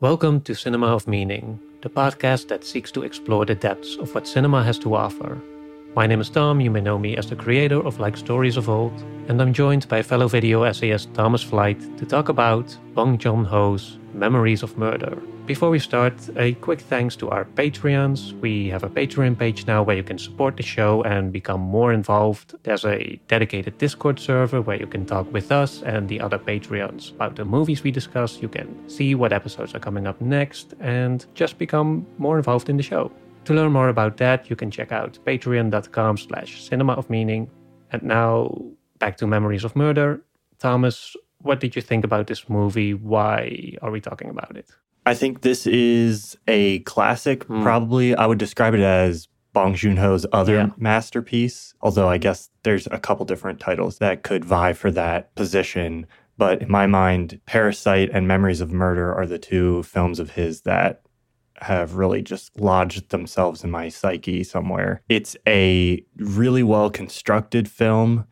Welcome to Cinema of Meaning, the podcast that seeks to explore the depths of what cinema has to offer. My name is Tom, you may know me as the creator of Like Stories of Old, and I'm joined by fellow video essayist Thomas Flight to talk about Bong Joon Ho's Memories of Murder. Before we start, a quick thanks to our Patreons. We have a Patreon page now where you can support the show and become more involved. There's a dedicated Discord server where you can talk with us and the other Patreons about the movies we discuss. You can see what episodes are coming up next and just become more involved in the show. To learn more about that, you can check out patreon.com slash cinema of meaning. And now back to Memories of Murder. Thomas, what did you think about this movie? Why are we talking about it? I think this is a classic. Hmm. Probably, I would describe it as Bong Joon Ho's other Yeah. masterpiece. Although I guess there's a couple different titles that could vie for that position. But in my mind, Parasite and Memories of Murder are the two films of his that have really just lodged themselves in my psyche somewhere. It's a really well constructed film.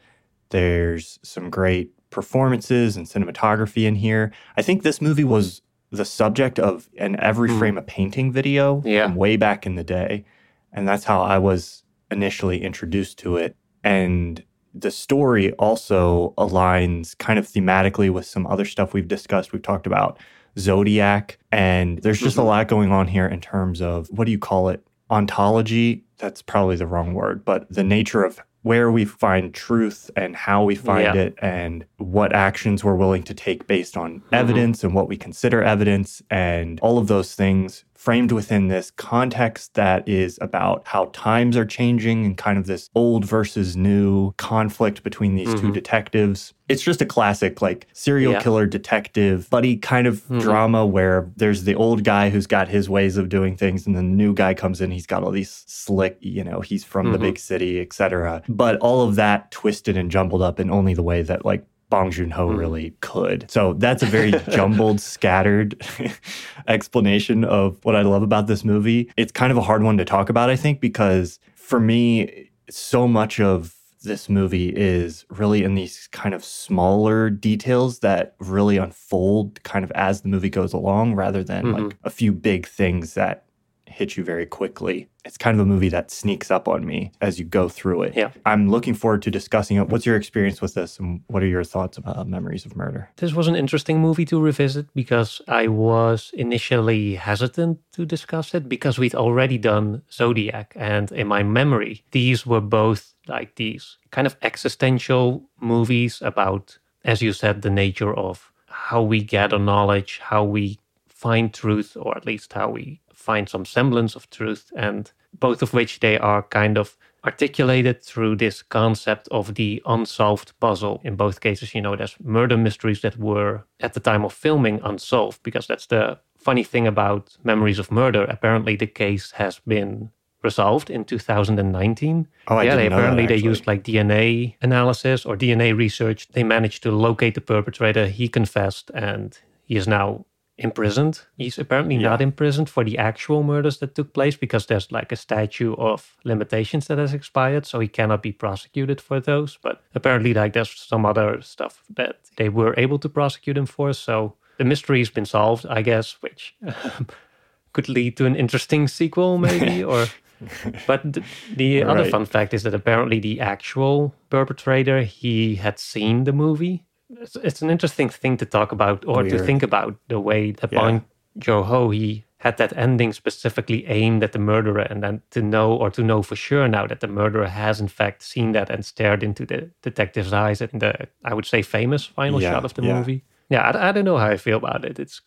There's some great performances and cinematography in here. I think this movie was the subject of an every Hmm. frame a painting video Yeah. from way back in the day. And that's how I was initially introduced to it. And the story also aligns kind of thematically with some other stuff we've discussed. We've talked about Zodiac, and there's just Mhm. a lot going on here in terms of what do you call it? Ontology. That's probably the wrong word, but the nature of where we find truth and how we find Yeah. it and what actions we're willing to take based on Mm-hmm. evidence and what we consider evidence and all of those things framed within this context that is about how times are changing and kind of this old versus new conflict between these two Mhm. detectives. It's just a classic like serial Yeah. killer detective buddy kind of Mhm. drama where there's the old guy who's got his ways of doing things and then the new guy comes in he's got all these slick you know he's from the Mhm. big city etc but all of that twisted and jumbled up in only the way that like Bong Joon Ho Mhm. really could. So that's a very jumbled, scattered explanation of what I love about this movie. It's kind of a hard one to talk about, I think, because for me, so much of this movie is really in these kind of smaller details that really unfold kind of as the movie goes along rather than Mhm. like a few big things that hit you very quickly. It's kind of a movie that sneaks up on me as you go through it. Yeah. I'm looking forward to discussing it. What's your experience with this and what are your thoughts about uh, Memories of Murder? This was an interesting movie to revisit because I was initially hesitant to discuss it because we'd already done Zodiac. And in my memory, these were both like these kind of existential movies about, as you said, the nature of how we gather knowledge, how we find truth, or at least how we find some semblance of truth. And both of which they are kind of articulated through this concept of the unsolved puzzle. In both cases, you know, there's murder mysteries that were at the time of filming unsolved, because that's the funny thing about Memories of Murder. Apparently, the case has been resolved in 2019. Oh, I yeah, didn't they know that, apparently they used like DNA analysis or DNA research. They managed to locate the perpetrator. He confessed, and he is now imprisoned. He's apparently Yeah. not imprisoned for the actual murders that took place because there's like a statute of limitations that has expired, so he cannot be prosecuted for those. But apparently, like there's some other stuff that they were able to prosecute him for. So the mystery's been solved, I guess, which um, could lead to an interesting sequel, maybe, or. But the, the other Right. fun fact is that apparently the actual perpetrator he had seen the movie. It's, it's an interesting thing to talk about or to think about the way that Yeah. Joon Ho he had that ending specifically aimed at the murderer, and then to know or to know for sure now that the murderer has in fact seen that and stared into the detective's eyes in the I would say famous final Yeah, shot of the yeah. movie. Yeah, I, I don't know how I feel about it. It's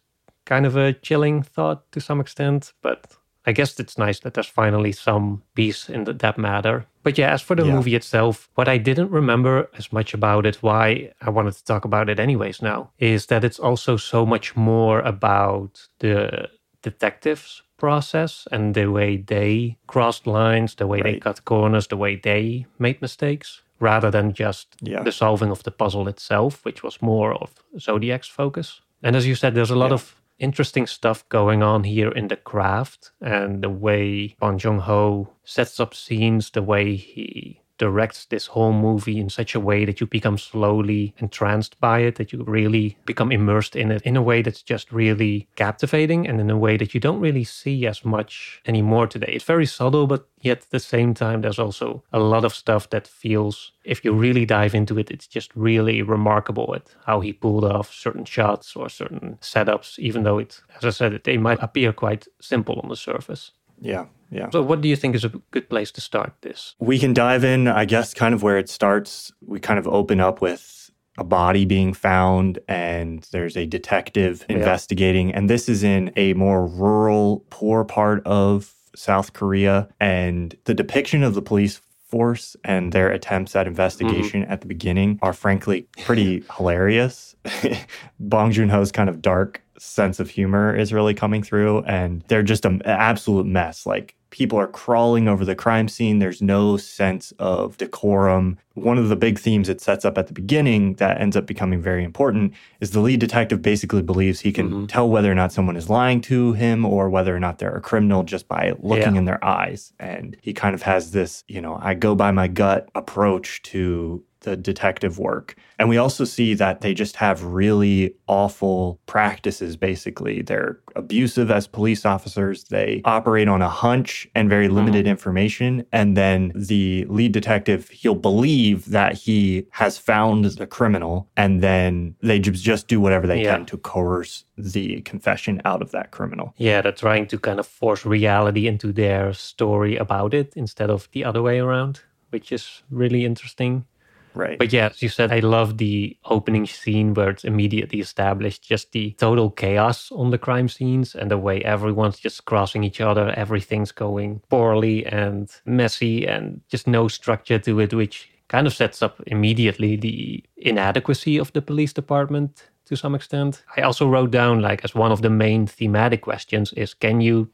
kind of a chilling thought to some extent, but I guess it's nice that there's finally some peace in the, that matter. But yeah, as for the Yeah. movie itself, what I didn't remember as much about it, why I wanted to talk about it anyways now, is that it's also so much more about the detectives process and the way they crossed lines, the way they cut corners, the way they made mistakes, rather than just Yeah. the solving of the puzzle itself, which was more of Zodiac's focus. And as you said, there's a lot Yeah. of interesting stuff going on here in the craft and the way Bong Joon Ho sets up scenes, the way he directs this whole movie in such a way that you become slowly entranced by it, that you really become immersed in it in a way that's just really captivating and in a way that you don't really see as much anymore today. It's very subtle, but yet at the same time, there's also a lot of stuff that feels, if you really dive into it, it's just really remarkable at how he pulled off certain shots or certain setups, even though it, as I said, they might appear quite simple on the surface. Yeah, yeah. So, what do you think is a good place to start this? We can dive in, I guess, kind of where it starts. We kind of open up with a body being found, and there's a detective Yeah. investigating. And this is in a more rural, poor part of South Korea. And the depiction of the police force and their attempts at mm-hmm. investigation at the beginning are frankly pretty hilarious. Bong Joon Ho's kind of dark sense of humor is really coming through, and they're just an absolute mess. Like people are crawling over the crime scene. There's no sense of decorum. One of the big themes it sets up at the beginning that ends up becoming very important is the lead detective basically believes he can Mhm. tell whether or not someone is lying to him or whether or not they're a criminal just by looking Yeah. in their eyes. And he kind of has this, you know, I go by my gut approach to the detective work. And we also see that they just have really awful practices, basically. They're abusive as police officers. They operate on a hunch and very hmm. limited information. And then the lead detective, he'll believe that he has found the criminal, and then they just do whatever they Yeah. can to coerce the confession out of that criminal. Yeah, they're trying to kind of force reality into their story about it instead of the other way around, which is really interesting. Right. But yeah, as you said, I love the opening scene where it's immediately established just the total chaos on the crime scenes and the way everyone's just crossing each other. Everything's going poorly and messy and just no structure to it, which kind of sets up immediately the inadequacy of the police department to some extent. I also wrote down, like, as one of the main thematic questions is can you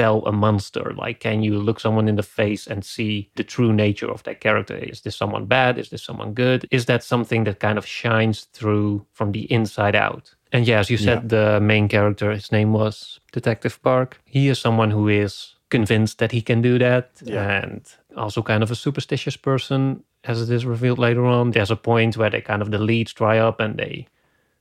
tell a monster? Like, can you look someone in the face and see the true nature of that character? Is this someone bad? Is this someone good? Is that something that kind of shines through from the inside out? And yeah, as you said, the main character, his name was Detective Park. He is someone who is convinced that he can do that Yeah. and also kind of a superstitious person, as it is revealed later on. There's a point where they kind of the leads dry up and they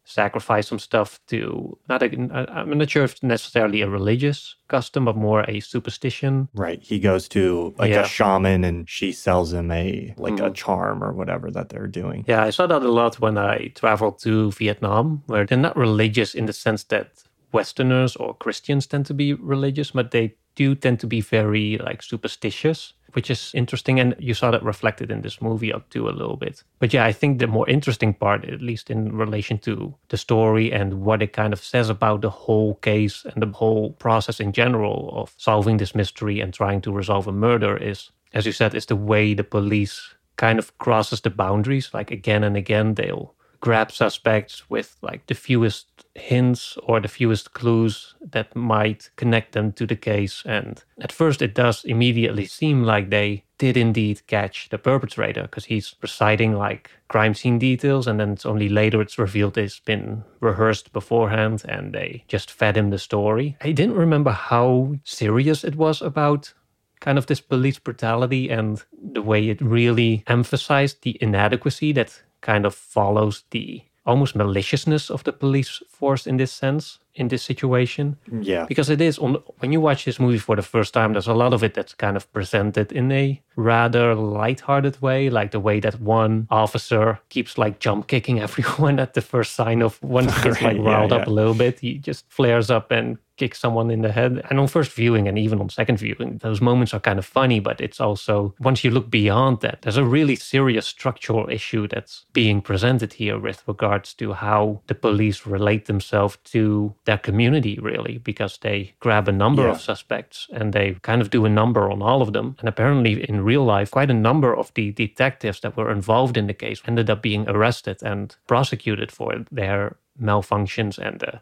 sacrifice some stuff to not a, I'm not sure if it's necessarily a religious custom, but more a superstition. Right. He goes to like Yeah. a shaman and she sells him a like a Mhm. charm or whatever that they're doing. Yeah, I saw that a lot when I traveled to Vietnam, where they're not religious in the sense that Westerners or Christians tend to be religious, but they do tend to be very like superstitious, which is interesting. And you saw that reflected in this movie up to a little bit. But yeah, I think the more interesting part, at least in relation to the story and what it kind of says about the whole case and the whole process in general of solving this mystery and trying to resolve a murder is, as you said, is the way the police kind of crosses the boundaries. Like again and again, they'll grab suspects with like the fewest hints or the fewest clues that might connect them to the case. And at first, it does immediately seem like they did indeed catch the perpetrator because he's reciting like crime scene details. And then it's only later it's revealed it's been rehearsed beforehand and they just fed him the story. I didn't remember how serious it was about kind of this police brutality and the way it really emphasized the inadequacy that kind of follows the almost maliciousness of the police force in this sense in this situation Yeah. because it is on when you watch this movie for the first time there's a lot of it that's kind of presented in a rather light-hearted way like the way that one officer keeps like jump kicking everyone at the first sign of one gets like Right, yeah, riled up yeah. a little bit he just flares up and kicks someone in the head and on first viewing and even on second viewing those moments are kind of funny but it's also once you look beyond that there's a really serious structural issue that's being presented here with regards to how the police relate themselves to their community really because they grab a number Yeah. of suspects and they kind of do a number on all of them and apparently in real life quite a number of the detectives that were involved in the case ended up being arrested and prosecuted for their malfunctions and the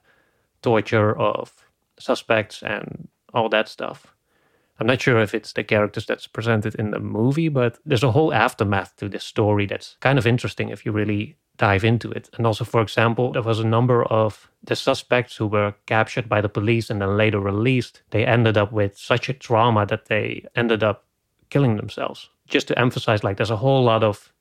torture of suspects and all that stuff. I'm not sure if it's the characters that's presented in the movie, but there's a whole aftermath to this story that's kind of interesting if you really dive into it. And also, for example, there was a number of the suspects who were captured by the police and then later released. They ended up with such a trauma that they ended up killing themselves just to emphasize, like, there's a whole lot of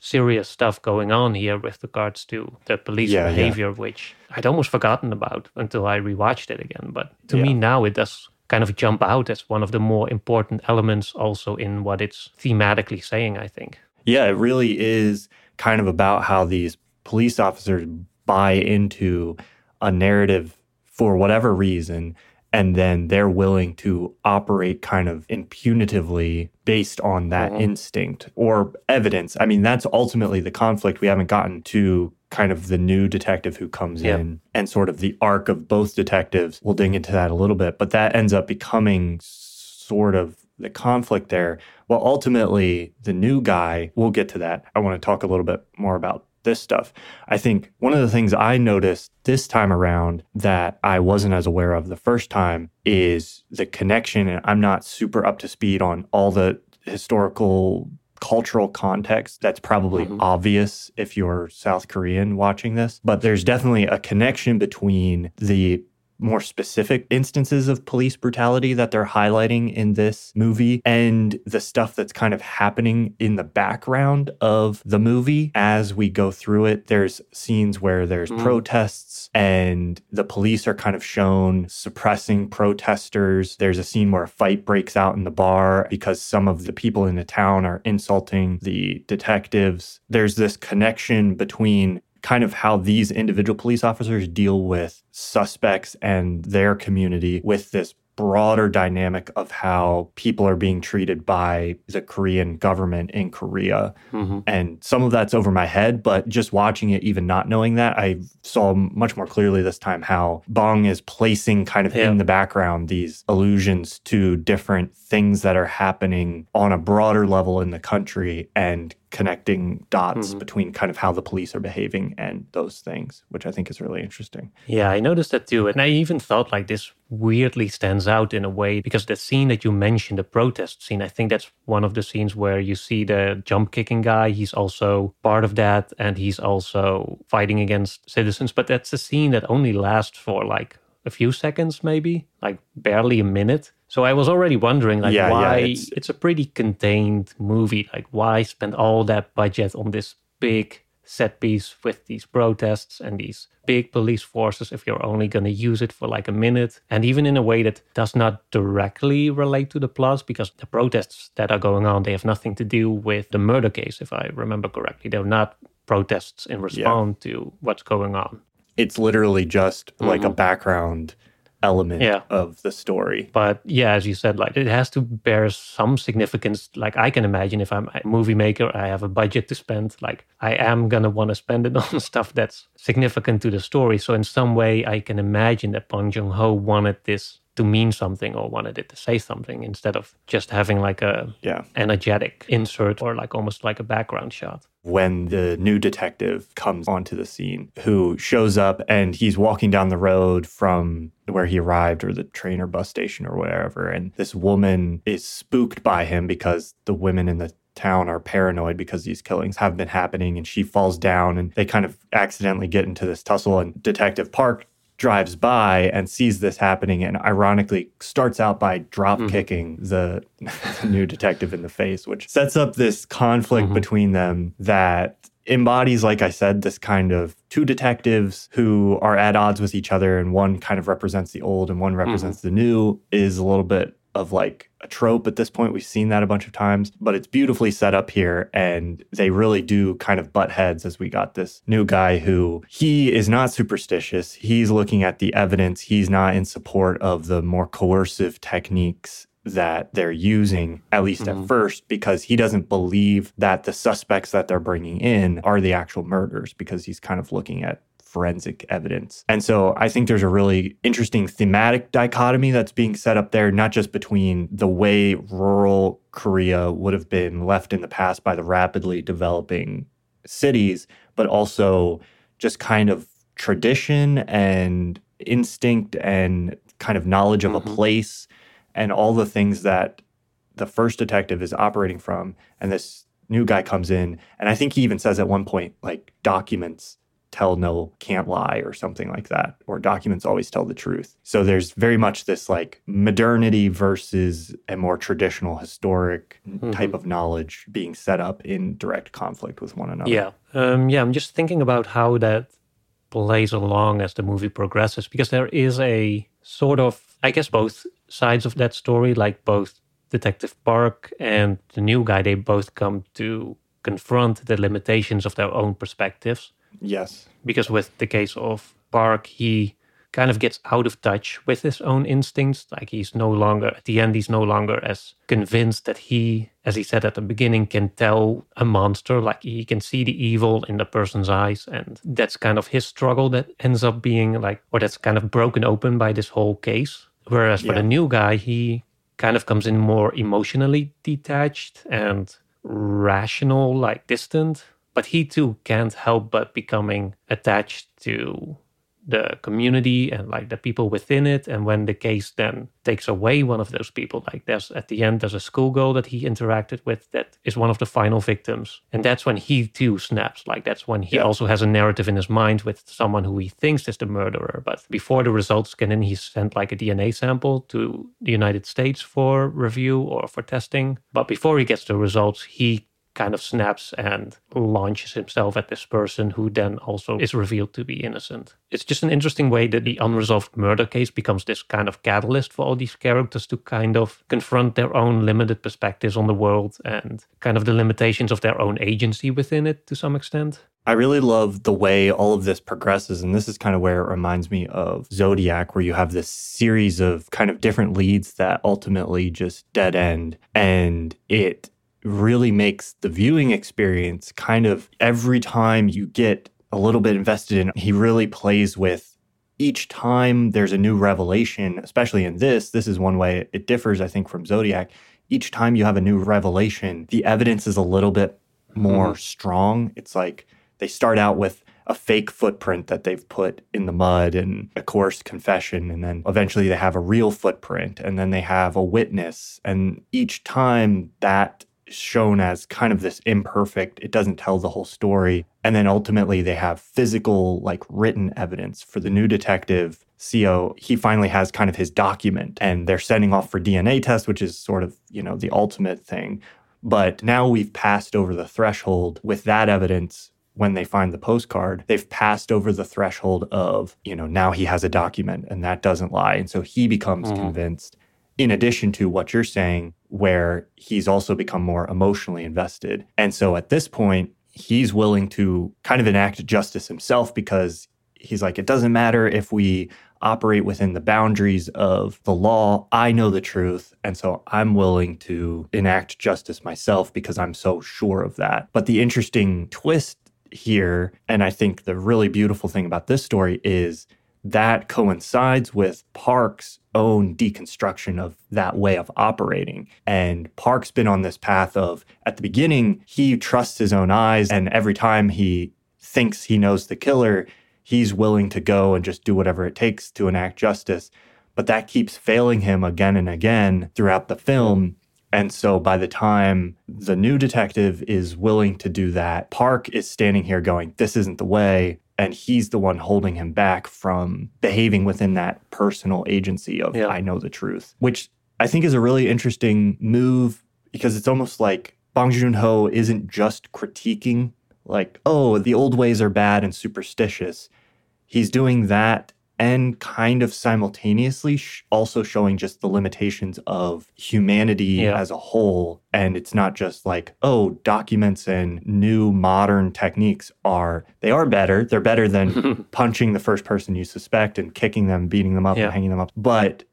serious stuff going on here with regards to the police Yeah, yeah. behavior, which I'd almost forgotten about until I rewatched it again. But to me now, it does kind of jump out as one of the more important elements also in what it's thematically saying, I think. Yeah, it really is kind of about how these police officers buy into a narrative for whatever reason, and then they're willing to operate kind of impunitively based on that Mhm. instinct or evidence. I mean, that's ultimately the conflict. We haven't gotten to kind of the new detective who comes Yeah. in and sort of the arc of both detectives. We'll dig into that a little bit, but that ends up becoming sort of the conflict there. Well, ultimately, the new guy, we'll get to that. I want to talk a little bit more about this stuff. I think one of the things I noticed this time around that I wasn't as aware of the first time is the connection. And I'm not super up to speed on all the historical cultural context that's probably Mhm. obvious if you're South Korean watching this, but there's definitely a connection between the more specific instances of police brutality that they're highlighting in this movie and the stuff that's kind of happening in the background of the movie as we go through it. There's scenes where there's Mm. protests and the police are kind of shown suppressing protesters. There's a scene where a fight breaks out in the bar because some of the people in the town are insulting the detectives. There's this connection between kind of how these individual police officers deal with suspects and their community with this broader dynamic of how people are being treated by the Korean government in Korea. hmm And some of that's over my head, but just watching it, even not knowing that, I saw much more clearly this time how Bong is placing kind of Yeah. in the background these allusions to different things that are happening on a broader level in the country and connecting dots Mhm. between kind of how the police are behaving and those things, which I think is really interesting. Yeah, I noticed that too. And I even thought like this weirdly stands out in a way because the scene that you mentioned, the protest scene, I think that's one of the scenes where you see the jump kicking guy. He's also part of that and he's also fighting against citizens. But that's a scene that only lasts for like a few seconds, maybe, like barely a minute. So I was already wondering, like, Yeah, yeah, why it's- it's a pretty contained movie. Like, why spend all that budget on this big set piece with these protests and these big police forces if you're only going to use it for like a minute and even in a way that does not directly relate to the plot because the protests that are going on they have nothing to do with the murder case if i remember correctly they're not protests in response to what's going on It's literally just like a Mhm. background element Yeah. of the story. But yeah, as you said, like it has to bear some significance. Like I can imagine if I'm a movie maker, I have a budget to spend. Like I am gonna want to spend it on stuff that's significant to the story. So in some way, I can imagine that Bong Joon Ho wanted this to mean something or wanted it to say something instead of just having like a Yeah. energetic insert or like almost like a background shot. when the new detective comes onto the scene who shows up and he's walking down the road from where he arrived or the train or bus station or wherever and this woman is spooked by him because the women in the town are paranoid because these killings have been happening and she falls down and they kind of accidentally get into this tussle and detective park drives by and sees this happening and ironically starts out by drop kicking the, the new detective in the face, which sets up this conflict Mhm. between them that embodies, like I said, this kind of two detectives who are at odds with each other, and one kind of represents the old and one represents the new, is a little bit of like a trope at this point. We've seen that a bunch of times, but it's beautifully set up here. And they really do kind of butt heads as we got this new guy who he is not superstitious. He's looking at the evidence. He's not in support of the more coercive techniques that they're using, at least Mhm. at first, because he doesn't believe that the suspects that they're bringing in are the actual murders, because he's kind of looking at forensic evidence. And so I think there's a really interesting thematic dichotomy that's being set up there, not just between the way rural Korea would have been left in the past by the rapidly developing cities, but also just kind of tradition and instinct and kind of knowledge of Mhm. a place and all the things that the first detective is operating from. And this new guy comes in, and I think he even says at one point, like, documents tell no can't lie or something like that or documents always tell the truth so there's very much this like modernity versus a more traditional historic mm-hmm. type of knowledge being set up in direct conflict with one another yeah um, yeah i'm just thinking about how that plays along as the movie progresses because there is a sort of i guess both sides of that story like both detective park and the new guy they both come to confront the limitations of their own perspectives. Yes. Because with the case of Park, he kind of gets out of touch with his own instincts. Like he's no longer, at the end, he's no longer as convinced that he, as he said at the beginning, can tell a monster. Like he can see the evil in the person's eyes. And that's kind of his struggle that ends up being like, or that's kind of broken open by this whole case. Whereas for yeah. the new guy, he kind of comes in more emotionally detached and rational, like distant, but he too can't help but becoming attached to the community and like the people within it. And when the case then takes away one of those people, like there's at the end, there's a schoolgirl that he interacted with that is one of the final victims. And that's when he too snaps. Like that's when he yeah. also has a narrative in his mind with someone who he thinks is the murderer. But before the results get in, he sent like a DNA sample to the United States for review or for testing. But before he gets the results, he kind of snaps and launches himself at this person who then also is revealed to be innocent. It's just an interesting way that the unresolved murder case becomes this kind of catalyst for all these characters to kind of confront their own limited perspectives on the world and kind of the limitations of their own agency within it to some extent. I really love the way all of this progresses. And this is kind of where it reminds me of Zodiac, where you have this series of kind of different leads that ultimately just dead end. And it really makes the viewing experience kind of every time you get a little bit invested in, he really plays with each time there's a new revelation, especially in this, this is one way it differs, I think, from Zodiac. Each time you have a new revelation, the evidence is a little bit more mm-hmm. strong. It's like they start out with a fake footprint that they've put in the mud and a coerced confession. And then eventually they have a real footprint and then they have a witness. And each time that shown as kind of this imperfect, it doesn't tell the whole story. And then ultimately they have physical, like written evidence for the new detective, Seo. He finally has kind of his document and they're sending off for DNA test, which is sort of, you know, the ultimate thing. But now we've passed over the threshold with that evidence when they find the postcard, they've passed over the threshold of, you know, now he has a document and that doesn't lie. And so he becomes mm-hmm. convinced in addition to what you're saying, where he's also become more emotionally invested. And so at this point, he's willing to kind of enact justice himself because he's like, it doesn't matter if we operate within the boundaries of the law. I know the truth. And so I'm willing to enact justice myself because I'm so sure of that. But the interesting twist here, and I think the really beautiful thing about this story is that coincides with Park's own deconstruction of that way of operating. And Park's been on this path of, at the beginning, he trusts his own eyes, and every time he thinks he knows the killer, he's willing to go and just do whatever it takes to enact justice. But that keeps failing him again and again throughout the film. And so by the time the new detective is willing to do that, Park is standing here going, This isn't the way and he's the one holding him back from behaving within that personal agency of yeah. I know the truth, which I think is a really interesting move because it's almost like Bong Joon-ho isn't just critiquing like, oh, the old ways are bad and superstitious. He's doing that and kind of simultaneously sh- also showing just the limitations of humanity yeah. as a whole. And it's not just like, oh, documents and new modern techniques are, they are better. They're better than punching the first person you suspect and kicking them, beating them up, yeah. and hanging them up. But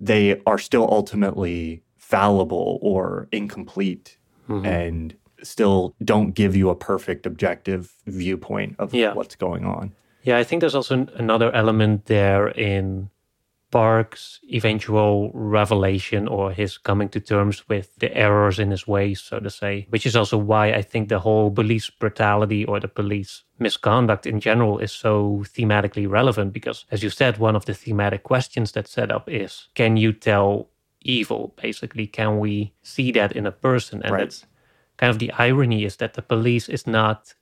they are still ultimately fallible or incomplete mm-hmm. and still don't give you a perfect objective viewpoint of yeah. what's going on. Yeah, I think there's also another element there in Park's eventual revelation or his coming to terms with the errors in his ways, so to say, which is also why I think the whole police brutality or the police misconduct in general is so thematically relevant because, as you said, one of the thematic questions that's set up is can you tell evil? Basically, can we see that in a person? And right. that's kind of the irony is that the police is not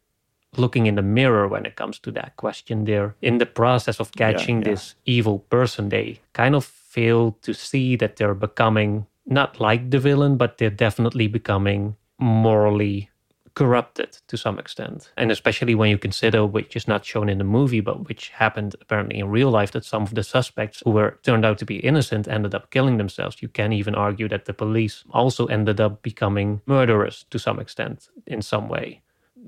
looking in the mirror when it comes to that question. They're in the process of catching yeah. this evil person. They kind of fail to see that they're becoming not like the villain, but they're definitely becoming morally corrupted to some extent. And especially when you consider, which is not shown in the movie, but which happened apparently in real life, that some of the suspects who were turned out to be innocent ended up killing themselves. You can even argue that the police also ended up becoming murderers to some extent in some way.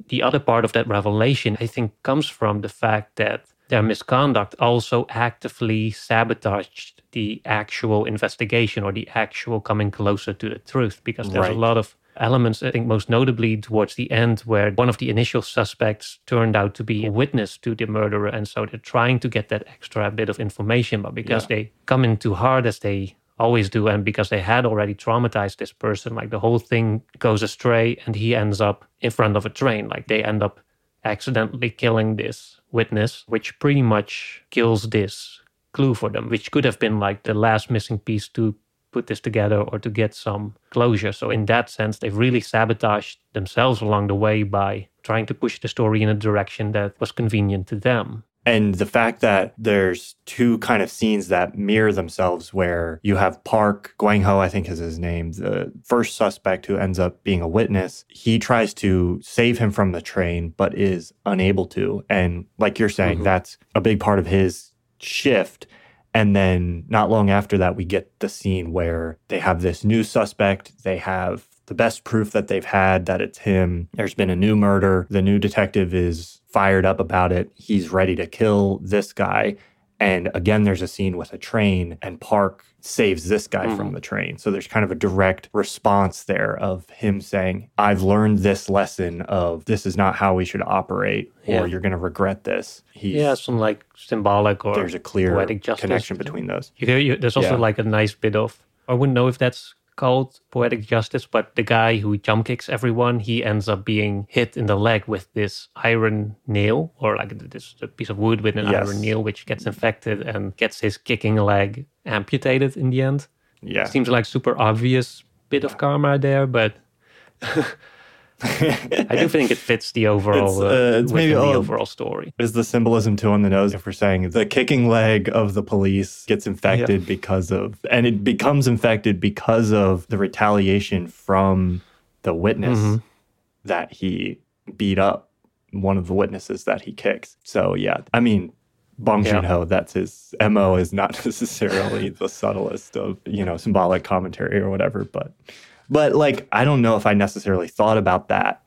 The other part of that revelation, I think, comes from the fact that their misconduct also actively sabotaged the actual investigation or the actual coming closer to the truth because there's right. a lot of elements, I think most notably towards the end, where one of the initial suspects turned out to be a witness to the murderer. And so they're trying to get that extra bit of information. But because yeah. they come in too hard, as they always do, and because they had already traumatized this person, like the whole thing goes astray and he ends up in front of a train. Like they end up accidentally killing this witness, which pretty much kills this clue for them, which could have been like the last missing piece to put this together or to get some closure. So, in that sense, they've really sabotaged themselves along the way by trying to push the story in a direction that was convenient to them. And the fact that there's two kind of scenes that mirror themselves, where you have Park, Gwang Ho, I think is his name, the first suspect who ends up being a witness. He tries to save him from the train, but is unable to. And like you're saying, mm-hmm. that's a big part of his shift and then not long after that, we get the scene where they have this new suspect. They have the best proof that they've had that it's him. There's been a new murder. The new detective is fired up about it. He's ready to kill this guy. And again, there's a scene with a train, and Park saves this guy mm. from the train. So there's kind of a direct response there of him saying, I've learned this lesson of this is not how we should operate, yeah. or you're going to regret this. He's, yeah, some like symbolic or there's a clear poetic connection between those. You, you, there's also yeah. like a nice bit of, I wouldn't know if that's called poetic justice, but the guy who jump kicks everyone, he ends up being hit in the leg with this iron nail or like this piece of wood with an yes. iron nail, which gets infected and gets his kicking leg amputated in the end. Yeah. Seems like super obvious bit of karma there, but I do think it fits the overall it's, uh, uh it's maybe the overall story. Is the symbolism too on the nose if we're saying the kicking leg of the police gets infected yeah. because of and it becomes infected because of the retaliation from the witness mm-hmm. that he beat up one of the witnesses that he kicks. So yeah, I mean Bong Joon Ho, that's his MO is not necessarily the subtlest of, you know, symbolic commentary or whatever, but but like, I don't know if I necessarily thought about that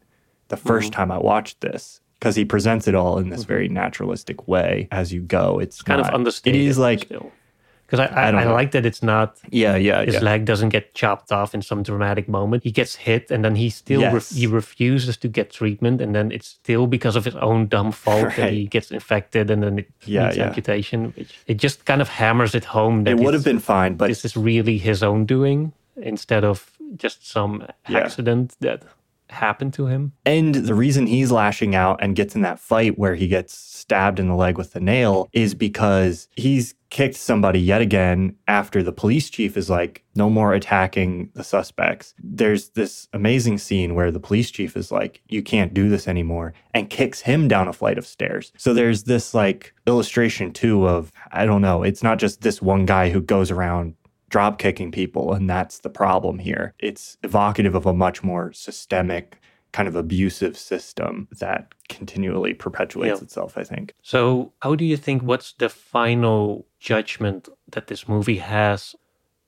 the 1st mm-hmm. time I watched this because he presents it all in this mm-hmm. very naturalistic way as you go. It's kind not, of understated. It is like. Because I, I, I, I like that it's not. Yeah, yeah. His yeah. leg doesn't get chopped off in some dramatic moment. He gets hit, and then he still yes. re- he refuses to get treatment, and then it's still because of his own dumb fault right. that he gets infected, and then it yeah, needs yeah. amputation. Which it just kind of hammers it home that it would have been fine, but this is really his own doing instead of just some yeah. accident that happened to him. And the reason he's lashing out and gets in that fight where he gets stabbed in the leg with the nail is because he's kicked somebody yet again after the police chief is like, no more attacking the suspects. There's this amazing scene where the police chief is like, you can't do this anymore, and kicks him down a flight of stairs. So there's this like illustration too of, I don't know, it's not just this one guy who goes around drop kicking people. And that's the problem here. It's evocative of a much more systemic, kind of abusive system that continually perpetuates yeah. itself, I think. So, how do you think what's the final judgment that this movie has?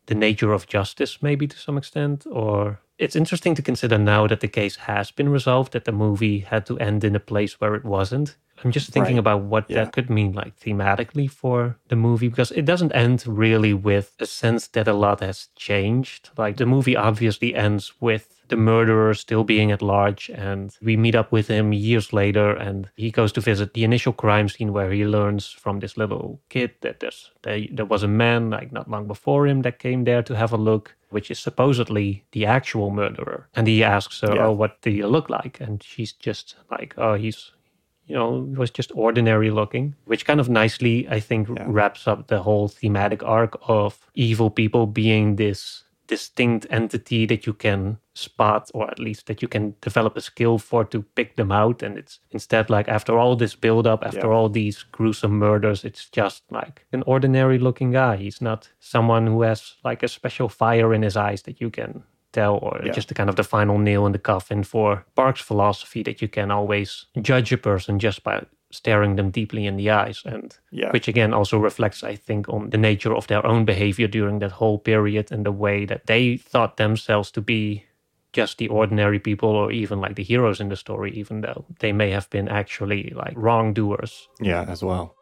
The nature of justice, maybe to some extent, or it's interesting to consider now that the case has been resolved, that the movie had to end in a place where it wasn't. I'm just thinking right. about what yeah. that could mean, like thematically for the movie, because it doesn't end really with a sense that a lot has changed. Like the movie obviously ends with the murderer still being at large, and we meet up with him years later, and he goes to visit the initial crime scene where he learns from this little kid that there's there, there was a man like not long before him that came there to have a look which is supposedly the actual murderer. And he asks her, yeah. Oh, what do you look like? And she's just like, Oh, he's you know, was just ordinary looking, which kind of nicely, I think, yeah. wraps up the whole thematic arc of evil people being this distinct entity that you can spot or at least that you can develop a skill for to pick them out and it's instead like after all this build up after yeah. all these gruesome murders it's just like an ordinary looking guy he's not someone who has like a special fire in his eyes that you can tell or yeah. just the kind of the final nail in the coffin for Park's philosophy that you can always judge a person just by staring them deeply in the eyes and yeah. which again also reflects i think on the nature of their own behavior during that whole period and the way that they thought themselves to be just the ordinary people or even like the heroes in the story even though they may have been actually like wrongdoers yeah as well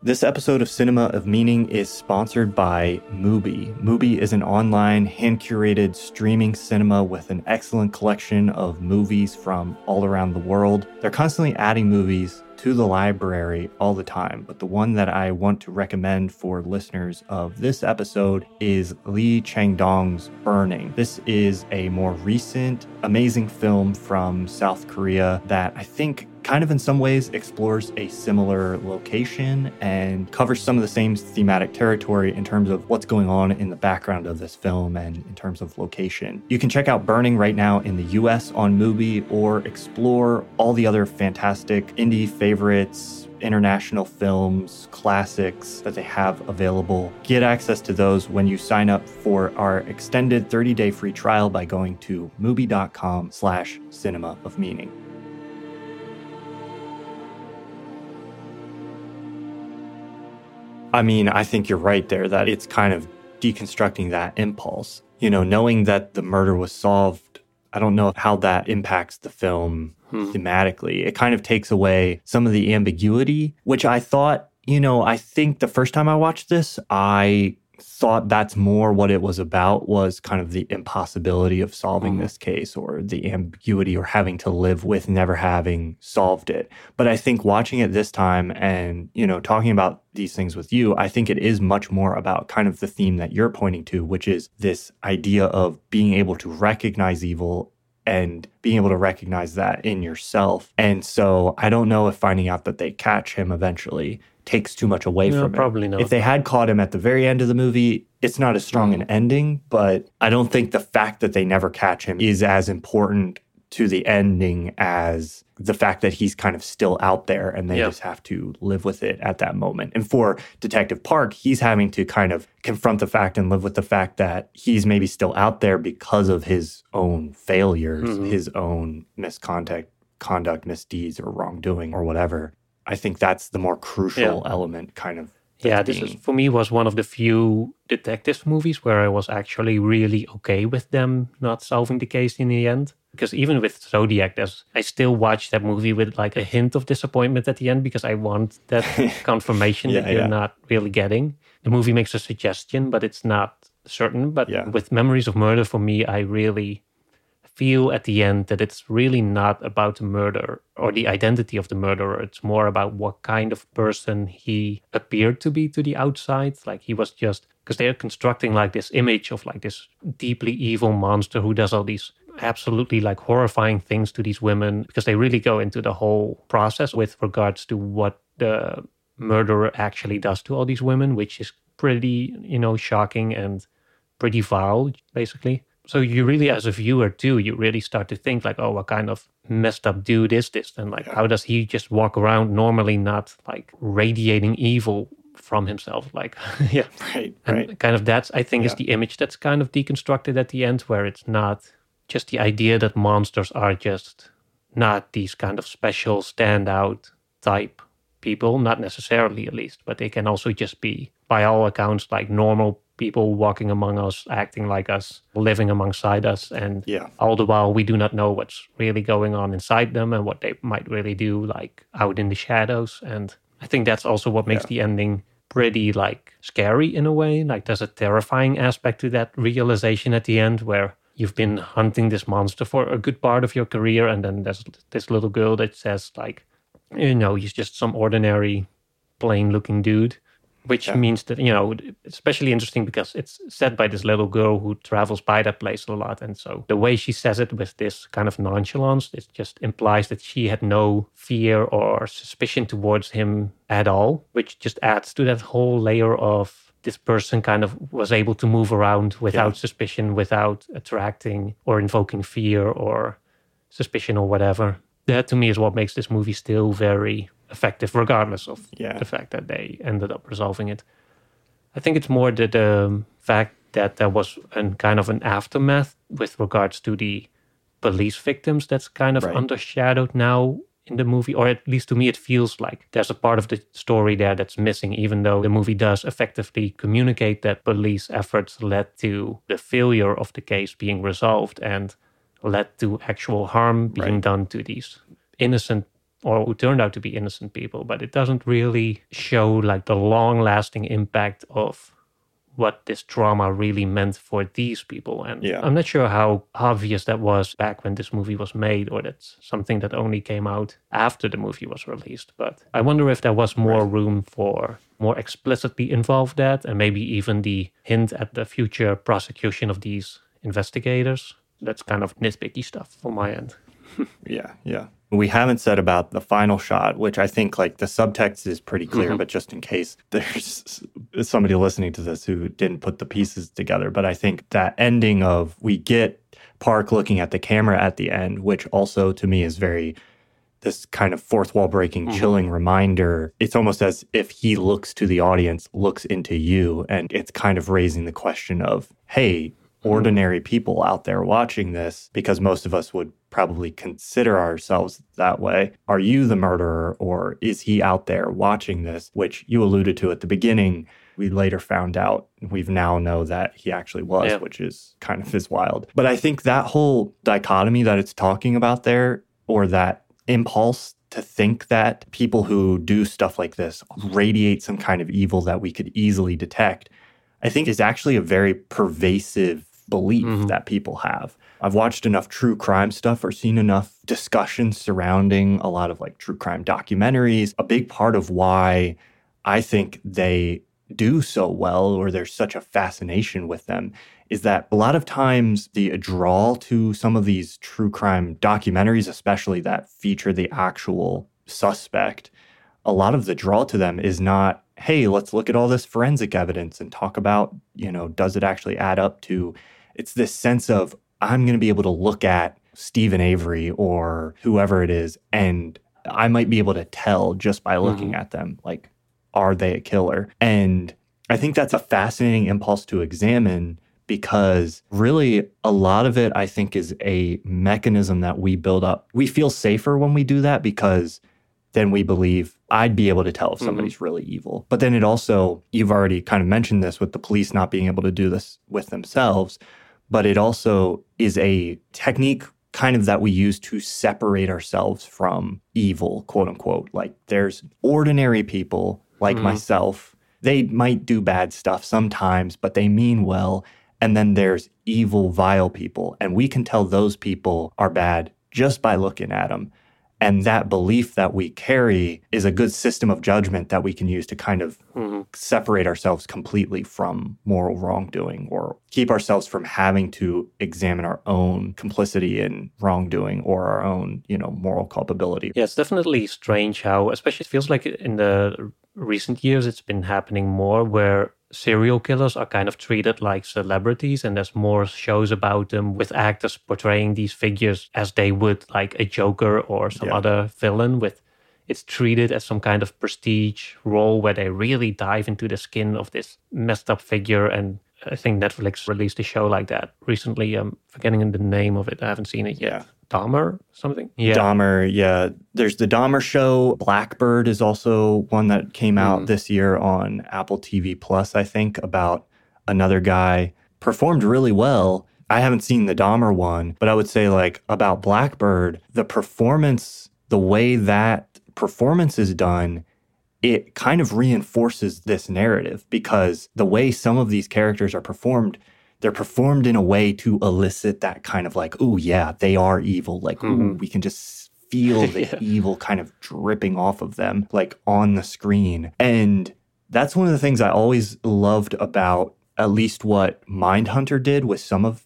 this episode of Cinema of Meaning is sponsored by Mubi. Mubi is an online, hand curated streaming cinema with an excellent collection of movies from all around the world. They're constantly adding movies to the library all the time, but the one that I want to recommend for listeners of this episode is Lee Chang-dong's Burning. This is a more recent, amazing film from South Korea that I think kind of in some ways explores a similar location and covers some of the same thematic territory in terms of what's going on in the background of this film and in terms of location. You can check out Burning right now in the US on Mubi or explore all the other fantastic indie favorites international films, classics that they have available. Get access to those when you sign up for our extended 30-day free trial by going to mubi.com slash cinema of meaning. I mean, I think you're right there that it's kind of deconstructing that impulse. You know, knowing that the murder was solved, I don't know how that impacts the film hmm. thematically. It kind of takes away some of the ambiguity, which I thought, you know, I think the first time I watched this, I thought that's more what it was about was kind of the impossibility of solving mm. this case or the ambiguity or having to live with never having solved it but i think watching it this time and you know talking about these things with you i think it is much more about kind of the theme that you're pointing to which is this idea of being able to recognize evil and being able to recognize that in yourself. And so I don't know if finding out that they catch him eventually takes too much away no, from probably it. Probably not. If they had caught him at the very end of the movie, it's not as strong an ending, but I don't think the fact that they never catch him is as important to the ending as the fact that he's kind of still out there and they just have to live with it at that moment. And for Detective Park, he's having to kind of confront the fact and live with the fact that he's maybe still out there because of his own failures, mm-hmm. his own misconduct, conduct, misdeeds, or wrongdoing, or whatever. I think that's the more crucial yeah. element, kind of. Yeah, this is for me was one of the few detective movies where I was actually really okay with them not solving the case in the end. Because even with Zodiac, there's, I still watch that movie with like a hint of disappointment at the end because I want that confirmation yeah, that you're yeah. not really getting. The movie makes a suggestion, but it's not certain. But yeah. with Memories of Murder, for me, I really feel at the end that it's really not about the murder or the identity of the murderer. It's more about what kind of person he appeared to be to the outside. Like he was just because they're constructing like this image of like this deeply evil monster who does all these absolutely like horrifying things to these women because they really go into the whole process with regards to what the murderer actually does to all these women, which is pretty, you know, shocking and pretty vile, basically so you really as a viewer too you really start to think like oh what kind of messed up dude is this and like yeah. how does he just walk around normally not like radiating evil from himself like yeah right and right kind of that's i think yeah. is the image that's kind of deconstructed at the end where it's not just the idea that monsters are just not these kind of special standout type people not necessarily at least but they can also just be by all accounts like normal people walking among us, acting like us, living alongside us. And yeah. all the while, we do not know what's really going on inside them and what they might really do, like out in the shadows. And I think that's also what makes yeah. the ending pretty like scary in a way. Like there's a terrifying aspect to that realization at the end where you've been hunting this monster for a good part of your career. And then there's this little girl that says, like, you know, he's just some ordinary, plain looking dude which yeah. means that you know especially interesting because it's said by this little girl who travels by that place a lot and so the way she says it with this kind of nonchalance it just implies that she had no fear or suspicion towards him at all which just adds to that whole layer of this person kind of was able to move around without Yeah. suspicion, without attracting or invoking fear or suspicion or whatever. That to me is what makes this movie still very effective, regardless of Yeah. the fact that they ended up resolving it. I think it's more the, the fact that there was a kind of an aftermath with regards to the police victims that's kind of Right. undershadowed now in the movie, or at least to me, it feels like there's a part of the story there that's missing, even though the movie does effectively communicate that police efforts led to the failure of the case being resolved and led to actual harm being Right. done to these innocent or who turned out to be innocent people, but it doesn't really show like the long lasting impact of what this trauma really meant for these people. And Yeah. I'm not sure how obvious that was back when this movie was made, or that's something that only came out after the movie was released. But I wonder if there was more room for more explicitly involve that, and maybe even the hint at the future prosecution of these investigators. That's kind of nitpicky stuff from my end. Yeah, yeah. We haven't said about the final shot, which I think like the subtext is pretty clear, mm-hmm. but just in case there's somebody listening to this who didn't put the pieces together. But I think that ending of we get Park looking at the camera at the end, which also to me is very this kind of fourth wall breaking, mm-hmm. chilling reminder. It's almost as if he looks to the audience, looks into you, and it's kind of raising the question of, hey, mm-hmm. ordinary people out there watching this, because most of us would probably consider ourselves that way. Are you the murderer, or is he out there watching this? Which you alluded to at the beginning. We later found out, we've now know that he actually was, Yeah. which is kind of is wild. But I think that whole dichotomy that it's talking about there, or that impulse to think that people who do stuff like this radiate some kind of evil that we could easily detect, I think is actually a very pervasive belief Mhm. that people have. I've watched enough true crime stuff or seen enough discussions surrounding a lot of like true crime documentaries. A big part of why I think they do so well or there's such a fascination with them is that a lot of times the draw to some of these true crime documentaries, especially that feature the actual suspect, a lot of the draw to them is not, hey, let's look at all this forensic evidence and talk about, you know, does it actually add up to? It's this sense of, I'm going to be able to look at Steven Avery or whoever it is, and I might be able to tell just by looking mm-hmm. at them, like, are they a killer? And I think that's a fascinating impulse to examine because really a lot of it, I think, is a mechanism that we build up. We feel safer when we do that because then we believe I'd be able to tell if somebody's mm-hmm. really evil. But then it also, you've already kind of mentioned this with the police not being able to do this with themselves, but it also is a technique kind of that we use to separate ourselves from evil, quote unquote. Like there's ordinary people like Mhm. myself. They might do bad stuff sometimes, but they mean well. And then there's evil, vile people. And we can tell those people are bad just by looking at them. And that belief that we carry is a good system of judgment that we can use to kind of Mhm. separate ourselves completely from moral wrongdoing or keep ourselves from having to examine our own complicity in wrongdoing or our own, you know, moral culpability. Yeah, it's definitely strange how, especially it feels like in the recent years, it's been happening more where serial killers are kind of treated like celebrities and there's more shows about them with actors portraying these figures as they would like a Joker or some Yeah. other villain with it's treated as some kind of prestige role where they really dive into the skin of this messed up figure and I think Netflix released a show like that recently. I'm forgetting the name of it. I haven't seen it yet. Yeah. Dahmer, something. Yeah. Dahmer, yeah. There's the Dahmer show. Black Bird is also one that came out Mm. this year on Apple TV Plus, I think, about another guy. Performed really well. I haven't seen the Dahmer one, but I would say, like, about Black Bird, the performance, the way that performance is done, it kind of reinforces this narrative because the way some of these characters are performed, they're performed in a way to elicit that kind of like, oh yeah, they are evil. Like, ooh, Mhm. we can just feel the Yeah. evil kind of dripping off of them, like on the screen. And that's one of the things I always loved about at least what Mindhunter did with some of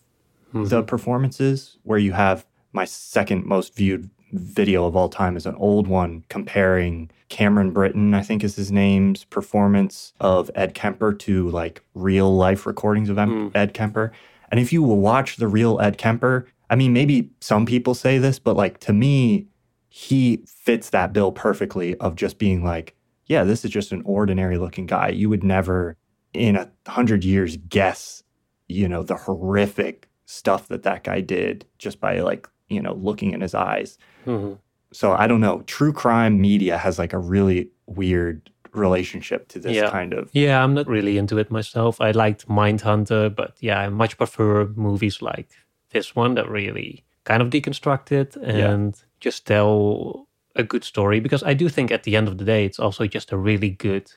Mhm. the performances, where you have my second most viewed video of all time is an old one comparing Cameron Britton, I think is his name's performance of Ed Kemper to like real life recordings of Mm. Ed Kemper. And if you will watch the real Ed Kemper, I mean, maybe some people say this, but like to me, he fits that bill perfectly of just being like, yeah, this is just an ordinary looking guy. You would never in a hundred years guess, you know, the horrific stuff that that guy did just by like, you know, looking in his eyes. Mhm. So I don't know. True crime media has like a really weird relationship to this Yeah. kind of. Yeah, I'm not really into it myself. I liked Mindhunter, but yeah, I much prefer movies like this one that really kind of deconstruct it and just tell a good story. Because I do think at the end of the day, it's also just a really good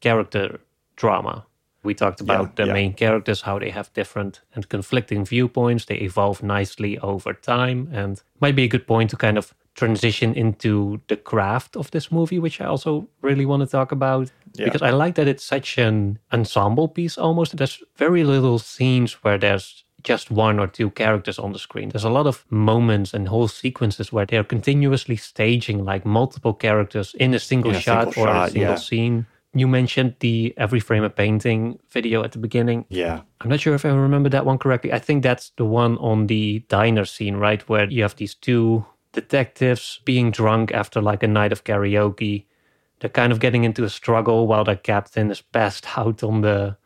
character drama. We talked about the yeah. main characters, how they have different and conflicting viewpoints. They evolve nicely over time, and might be a good point to kind of transition into the craft of this movie, which I also really want to talk about Yeah. because I like that it's such an ensemble piece almost. There's very little scenes where there's just one or two characters on the screen. There's a lot of moments and whole sequences where they're continuously staging like multiple characters in a single shot single or a single yeah. scene. You mentioned the every frame a painting video at the beginning. Yeah. I'm not sure if I remember that one correctly. I think that's the one on the diner scene, right? Where you have these two detectives being drunk after like a night of karaoke. They're kind of getting into a struggle while the captain is passed out on the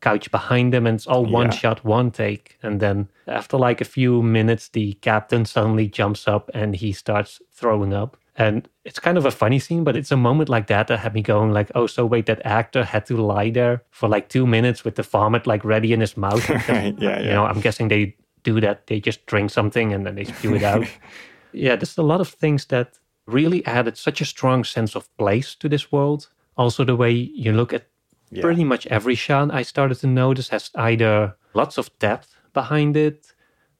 couch behind them and it's all one Yeah. shot, one take. And then after like a few minutes, the captain suddenly jumps up and he starts throwing up. And it's kind of a funny scene, but it's a moment like that that had me going like, oh, so wait, that actor had to lie there for like two minutes with the vomit like ready in his mouth. because, Right, yeah, You know, I'm guessing they do that. They just drink something and then they spew it out. yeah, there's a lot of things that really added such a strong sense of place to this world. Also, the way you look at Yeah. pretty much every shot I started to notice has either lots of depth behind it,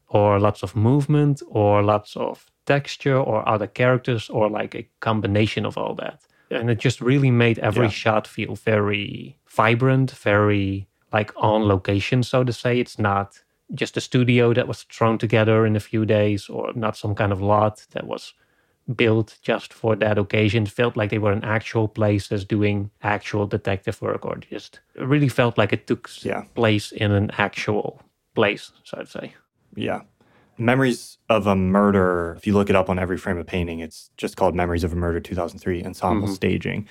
or lots of movement, or lots of texture, or other characters, or like a combination of all that. And it just really made every Yeah. shot feel very vibrant, very like on location, so to say. It's not just a studio that was thrown together in a few days, or not some kind of lot that was built just for that occasion. It felt like they were in actual places doing actual detective work, or just it really felt like it took Yeah. place in an actual place, so I'd say. Yeah. Memories of a Murder, if you look it up on every frame of painting, it's just called Memories of a Murder 2003 Ensemble Mhm. Staging.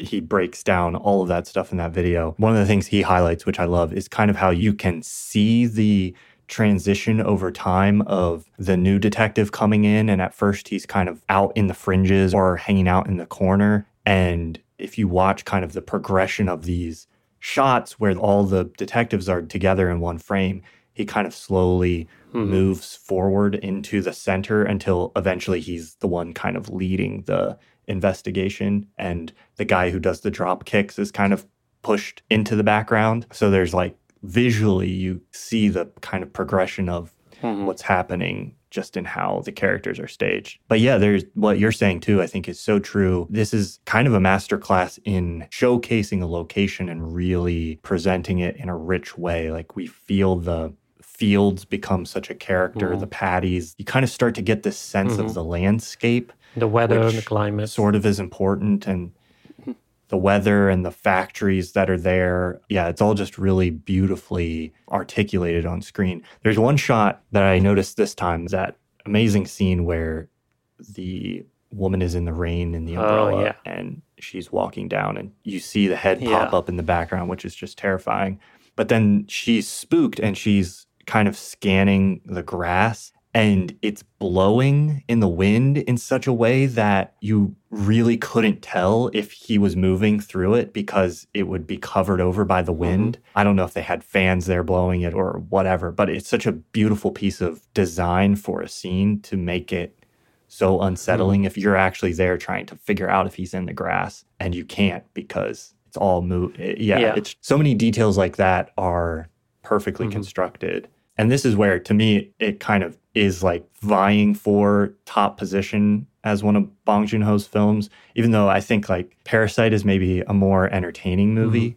He breaks down all of that stuff in that video. One of the things he highlights, which I love, is kind of how you can see the transition over time of the new detective coming in. And at first, he's kind of out in the fringes or hanging out in the corner. And if you watch kind of the progression of these shots where all the detectives are together in one frame, he kind of slowly Mhm. moves forward into the center until eventually he's the one kind of leading the investigation. And the guy who does the drop kicks is kind of pushed into the background. So there's like visually, you see the kind of progression of Mhm. what's happening just in how the characters are staged. But yeah, there's what you're saying too, I think is so true. This is kind of a masterclass in showcasing a location and really presenting it in a rich way. Like we feel the fields become such a character, Mhm. the paddies. You kind of start to get this sense Mhm. of the landscape The weather and the climate. sort of is important and the weather and the factories that are there. Yeah, it's all just really beautifully articulated on screen. There's one shot that I noticed this time, that amazing scene where the woman is in the rain in the Oh, umbrella yeah. and she's walking down and you see the head Yeah. pop up in the background, which is just terrifying. But then she's spooked and she's kind of scanning the grass and it's blowing in the wind in such a way that you really couldn't tell if he was moving through it because it would be covered over by the wind. I don't know if they had fans there blowing it or whatever, but it's such a beautiful piece of design for a scene to make it so unsettling if you're actually there trying to figure out if he's in the grass and you can't because it's all move yeah, Yeah. it's so many details like that are perfectly Mhm. constructed and this is where to me it kind of is like vying for top position as one of Bong Joon-ho's films even though I think like Parasite is maybe a more entertaining movie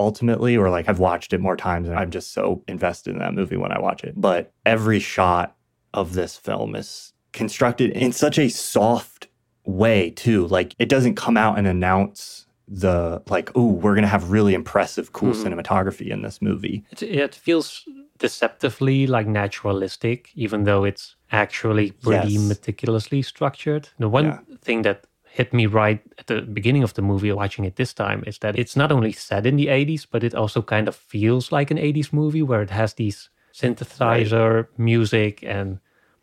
ultimately or like I've watched it more times and I'm just so invested in that movie when I watch it but every shot of this film is constructed in such a soft way too. Like it doesn't come out and announce the like, oh, we're gonna have really impressive, cool Mhm. cinematography in this movie. It, it feels deceptively like naturalistic, even though it's actually pretty Yes. meticulously structured. The one Yeah. thing that hit me right at the beginning of the movie watching it this time is that it's not only set in the 80s, but it also kind of feels like an 80s movie where it has these synthesizer music and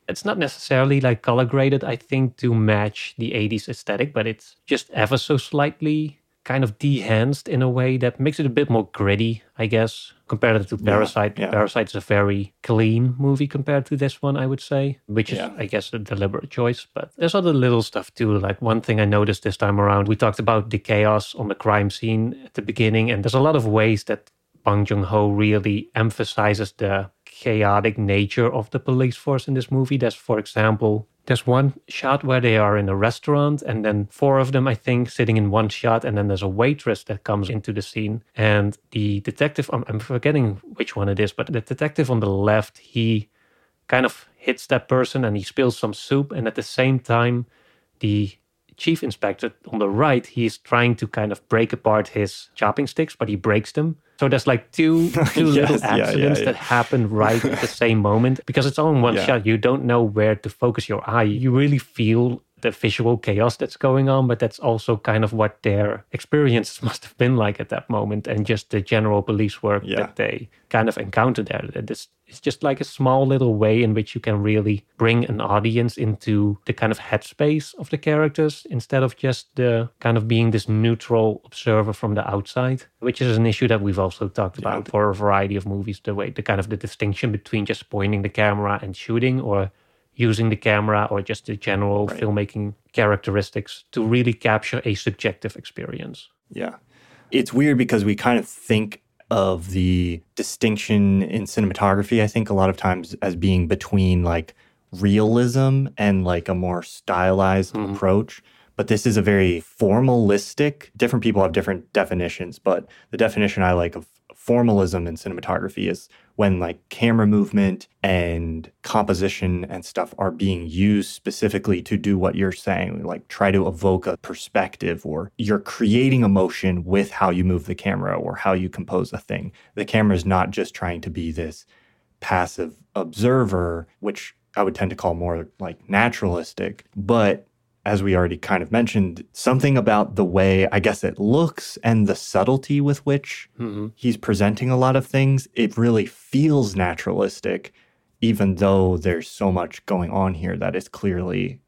it's not necessarily like color graded, I think, to match the 80s aesthetic, but it's just ever so slightly kind of de-enhanced in a way that makes it a bit more gritty, I guess, compared to Parasite. yeah. Parasite is a very clean movie compared to this one, I would say, which is, Yeah. I guess, a deliberate choice. But there's other little stuff too. Like one thing I noticed this time around, we talked about the chaos on the crime scene at the beginning, and there's a lot of ways that Bong Joon Ho really emphasizes the chaotic nature of the police force in this movie. There's, for example, there's one shot where they are in a restaurant, and then four of them, I think, sitting in one shot, and then there's a waitress that comes into the scene, and the detective, I'm, I'm forgetting which one it is, but the detective on the left, he kind of hits that person and he spills some soup, and at the same time, the chief inspector on the right, he's trying to kind of break apart his chopping sticks, but he breaks them. So there's like two two Yes, little yeah, yeah, accidents yeah. that happen right at the same moment because it's all in one Yeah. shot. You don't know where to focus your eye. You really feel the visual chaos that's going on, but that's also kind of what their experiences must have been like at that moment, and just the general police work Yeah. that they kind of encountered there. It's, it's just like a small little way in which you can really bring an audience into the kind of headspace of the characters instead of just the kind of being this neutral observer from the outside, which is an issue that we've also talked about for a variety of movies. The way, the kind of the distinction between just pointing the camera and shooting, or using the camera, or just the general Right. filmmaking characteristics to really capture a subjective experience. Yeah. It's weird because we kind of think of the distinction in cinematography, I think, a lot of times as being between like realism and like a more stylized Mhm. approach. But this is a very formalistic, different people have different definitions, but the definition I like of formalism in cinematography is when like camera movement and composition and stuff are being used specifically to do what you're saying, like try to evoke a perspective or you're creating emotion with how you move the camera or how you compose a thing. The camera is not just trying to be this passive observer, which I would tend to call more like naturalistic, but as we already kind of mentioned, something about the way I guess it looks and the subtlety with which Mm-hmm. he's presenting a lot of things, it really feels naturalistic, even though there's so much going on here that is clearly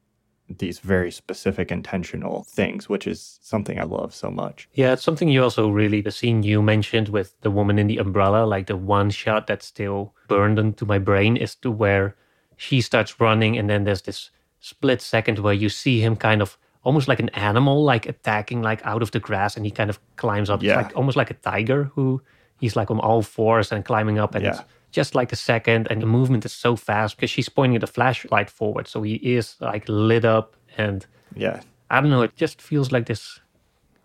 these very specific intentional things, which is something I love so much. Yeah, it's something you also really, the scene you mentioned with the woman in the umbrella, like the one shot that's still burned into my brain is to where she starts running and then there's this split second where you see him kind of almost like an animal, like attacking like out of the grass and he kind of climbs up. Yeah. It's like almost like a tiger who he's like on all fours and climbing up and Yeah. it's just like a second and the movement is so fast because she's pointing the flashlight forward. So he is like lit up and Yeah. I don't know, it just feels like this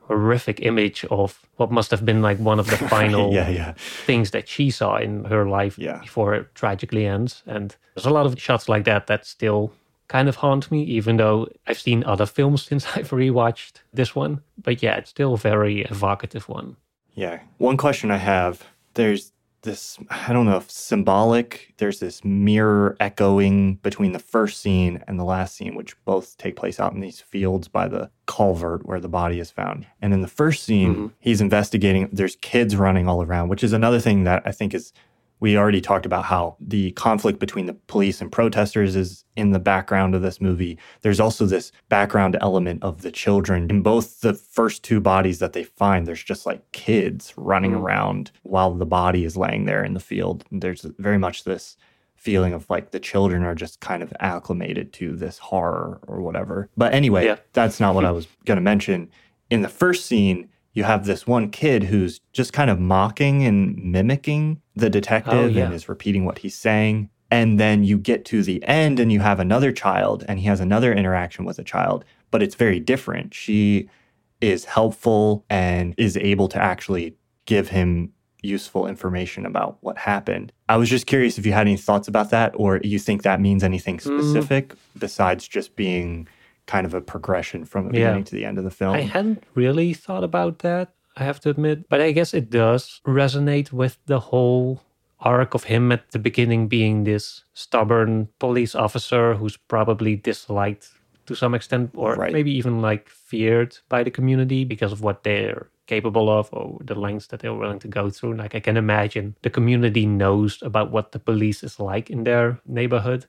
horrific image of what must have been like one of the final yeah, yeah. things that she saw in her life Yeah. before it tragically ends. And there's a lot of shots like that that still kind of haunt me, even though I've seen other films since I've rewatched this one. But yeah, it's still a very evocative one. Yeah. One question I have there's this, I don't know if symbolic, there's this mirror echoing between the first scene and the last scene, which both take place out in these fields by the culvert where the body is found. And in the first scene, Mhm. he's investigating, there's kids running all around, which is another thing that I think is. We already talked about how the conflict between the police and protesters is in the background of this movie. There's also this background element of the children. In both the first two bodies that they find, there's just like kids running Mm. around while the body is laying there in the field. There's very much this feeling of like the children are just kind of acclimated to this horror or whatever. But anyway, Yeah. that's not what I was going to mention. In the first scene, you have this one kid who's just kind of mocking and mimicking the detective yeah. and is repeating what he's saying. And then you get to the end and you have another child and he has another interaction with a child, but it's very different. She is helpful and is able to actually give him useful information about what happened. I was just curious if you had any thoughts about that or you think that means anything Mm. specific besides just being kind of a progression from the Yeah. beginning to the end of the film. I hadn't really thought about that, I have to admit. But I guess it does resonate with the whole arc of him at the beginning being this stubborn police officer who's probably disliked to some extent, or Right. maybe even like feared by the community because of what they're capable of or the lengths that they're willing to go through. Like I can imagine the community knows about what the police is like in their neighborhood.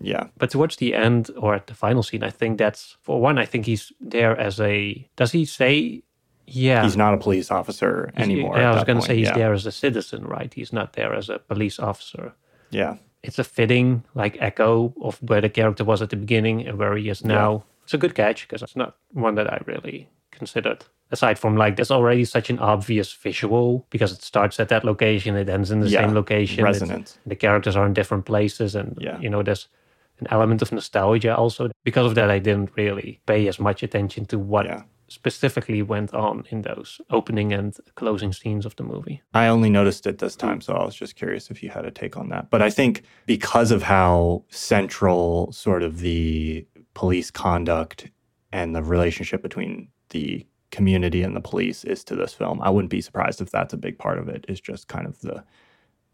Yeah. But towards the end or at the final scene, I think that's for one, I think he's there as a does he say yeah. He's not a police officer He's- anymore. Yeah, I was gonna say he's yeah. there as a citizen, right? He's not there as a police officer. Yeah. It's a fitting like echo of where the character was at the beginning and where he is now. It's a good catch because it's not one that I really considered. Aside from like there's already such an obvious visual because it starts at that location, it ends in the Yeah, same location. resonance. the characters are in different places and Yeah. you know there's an element of nostalgia also because of that i didn't really pay as much attention to what Yeah. specifically went on in those opening and closing scenes of the movie I only noticed it this time, so I was just curious if you had a take on that. But I think because of how central sort of the police conduct and the relationship between the community and the police is to this film, I wouldn't be surprised if that's a big part of it, is just kind of the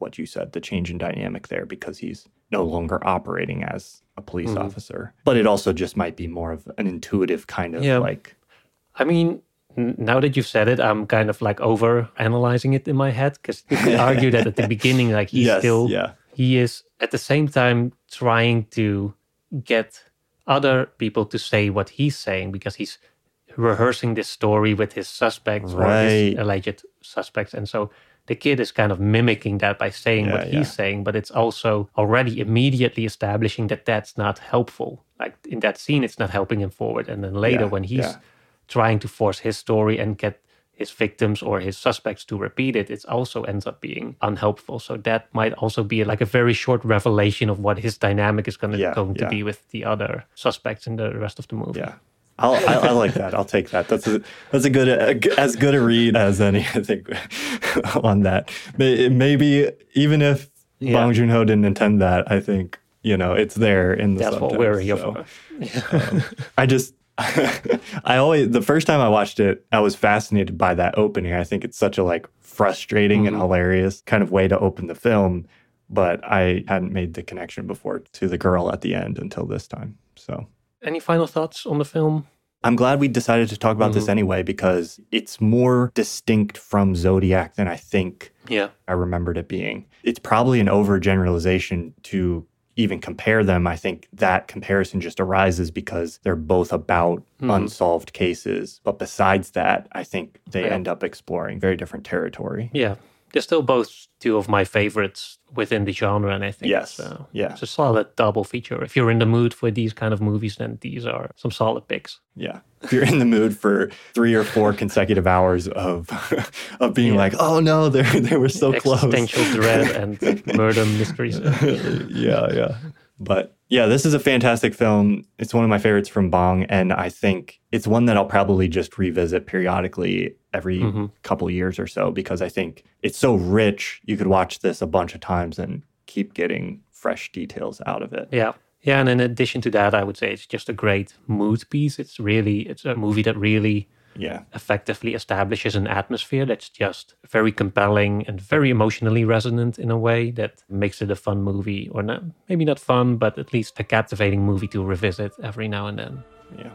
what you said, the change in dynamic there because he's no longer operating as a police Mhm. officer. But it also just might be more of an intuitive kind of Yeah. like i mean now that you've said it i'm kind of like over analyzing it in my head because you could argue that at the beginning like he's yes, still yeah. he is at the same time trying to get other people to say what he's saying because he's rehearsing this story with his suspects or his alleged suspects and so the kid is kind of mimicking that by saying what he's yeah. saying but it's also already immediately establishing that that's not helpful like in that scene it's not helping him forward and then later Yeah, when he's yeah. trying to force his story and get his victims or his suspects to repeat it, it also ends up being unhelpful. So that might also be like a very short revelation of what his dynamic is going to Yeah, going to be with the other suspects in the rest of the movie. Yeah. I'll, I, I like that. I'll take that. That's a, that's a good, a as good a read as any, I think, on that. Maybe even if Yeah. Bong Joon Ho didn't intend that, I think, you know, it's there in the That's what we're here so. for. Um, I just, I always, the first time I watched it, I was fascinated by that opening. I think it's such a like frustrating and Mhm. hilarious kind of way to open the film. But I hadn't made the connection before to the girl at the end until this time. So Any final thoughts on the film? I'm glad we decided to talk about this Mhm. anyway because it's more distinct from Zodiac than I think Yeah. I remembered it being. It's probably an overgeneralization to even compare them. I think that comparison just arises because they're both about Mhm. unsolved cases. But besides that, I think they Yeah. end up exploring very different territory. Yeah. They're still both two of my favorites within the genre, and I think Yes. it's, uh, Yeah. it's a solid double feature. If you're in the mood for these kind of movies, then these are some solid picks. Yeah. If you're in the mood for three or four consecutive hours of of being Yeah. like, oh no, they they were so close. Existential dread and murder mysteries. yeah, yeah. But yeah, this is a fantastic film. It's one of my favorites from Bong, and I think it's one that I'll probably just revisit periodically every Mhm. couple years or so because I think it's so rich. You could watch this a bunch of times and keep getting fresh details out of it. Yeah. Yeah, and in addition to that, I would say it's just a great mood piece. It's really it's a movie that really Yeah, effectively establishes an atmosphere that's just very compelling and very emotionally resonant in a way that makes it a fun movie or not maybe not fun, but at least a captivating movie to revisit every now and then. yeah.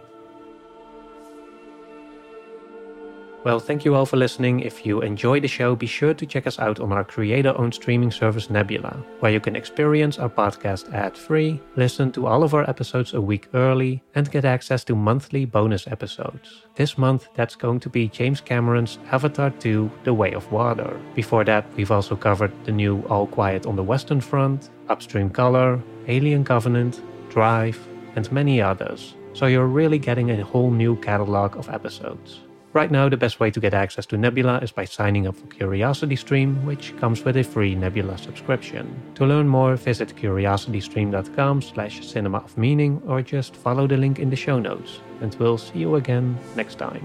Well, thank you all for listening. If you enjoy the show, be sure to check us out on our creator owned streaming service Nebula, where you can experience our podcast ad free, listen to all of our episodes a week early, and get access to monthly bonus episodes. This month, that's going to be James Cameron's Avatar 2 The Way of Water. Before that, we've also covered the new All Quiet on the Western Front, Upstream Color, Alien Covenant, Drive, and many others. So you're really getting a whole new catalog of episodes. Right now, the best way to get access to Nebula is by signing up for CuriosityStream, which comes with a free Nebula subscription. To learn more, visit curiositystream.com slash cinema of meaning or just follow the link in the show notes. And we'll see you again next time.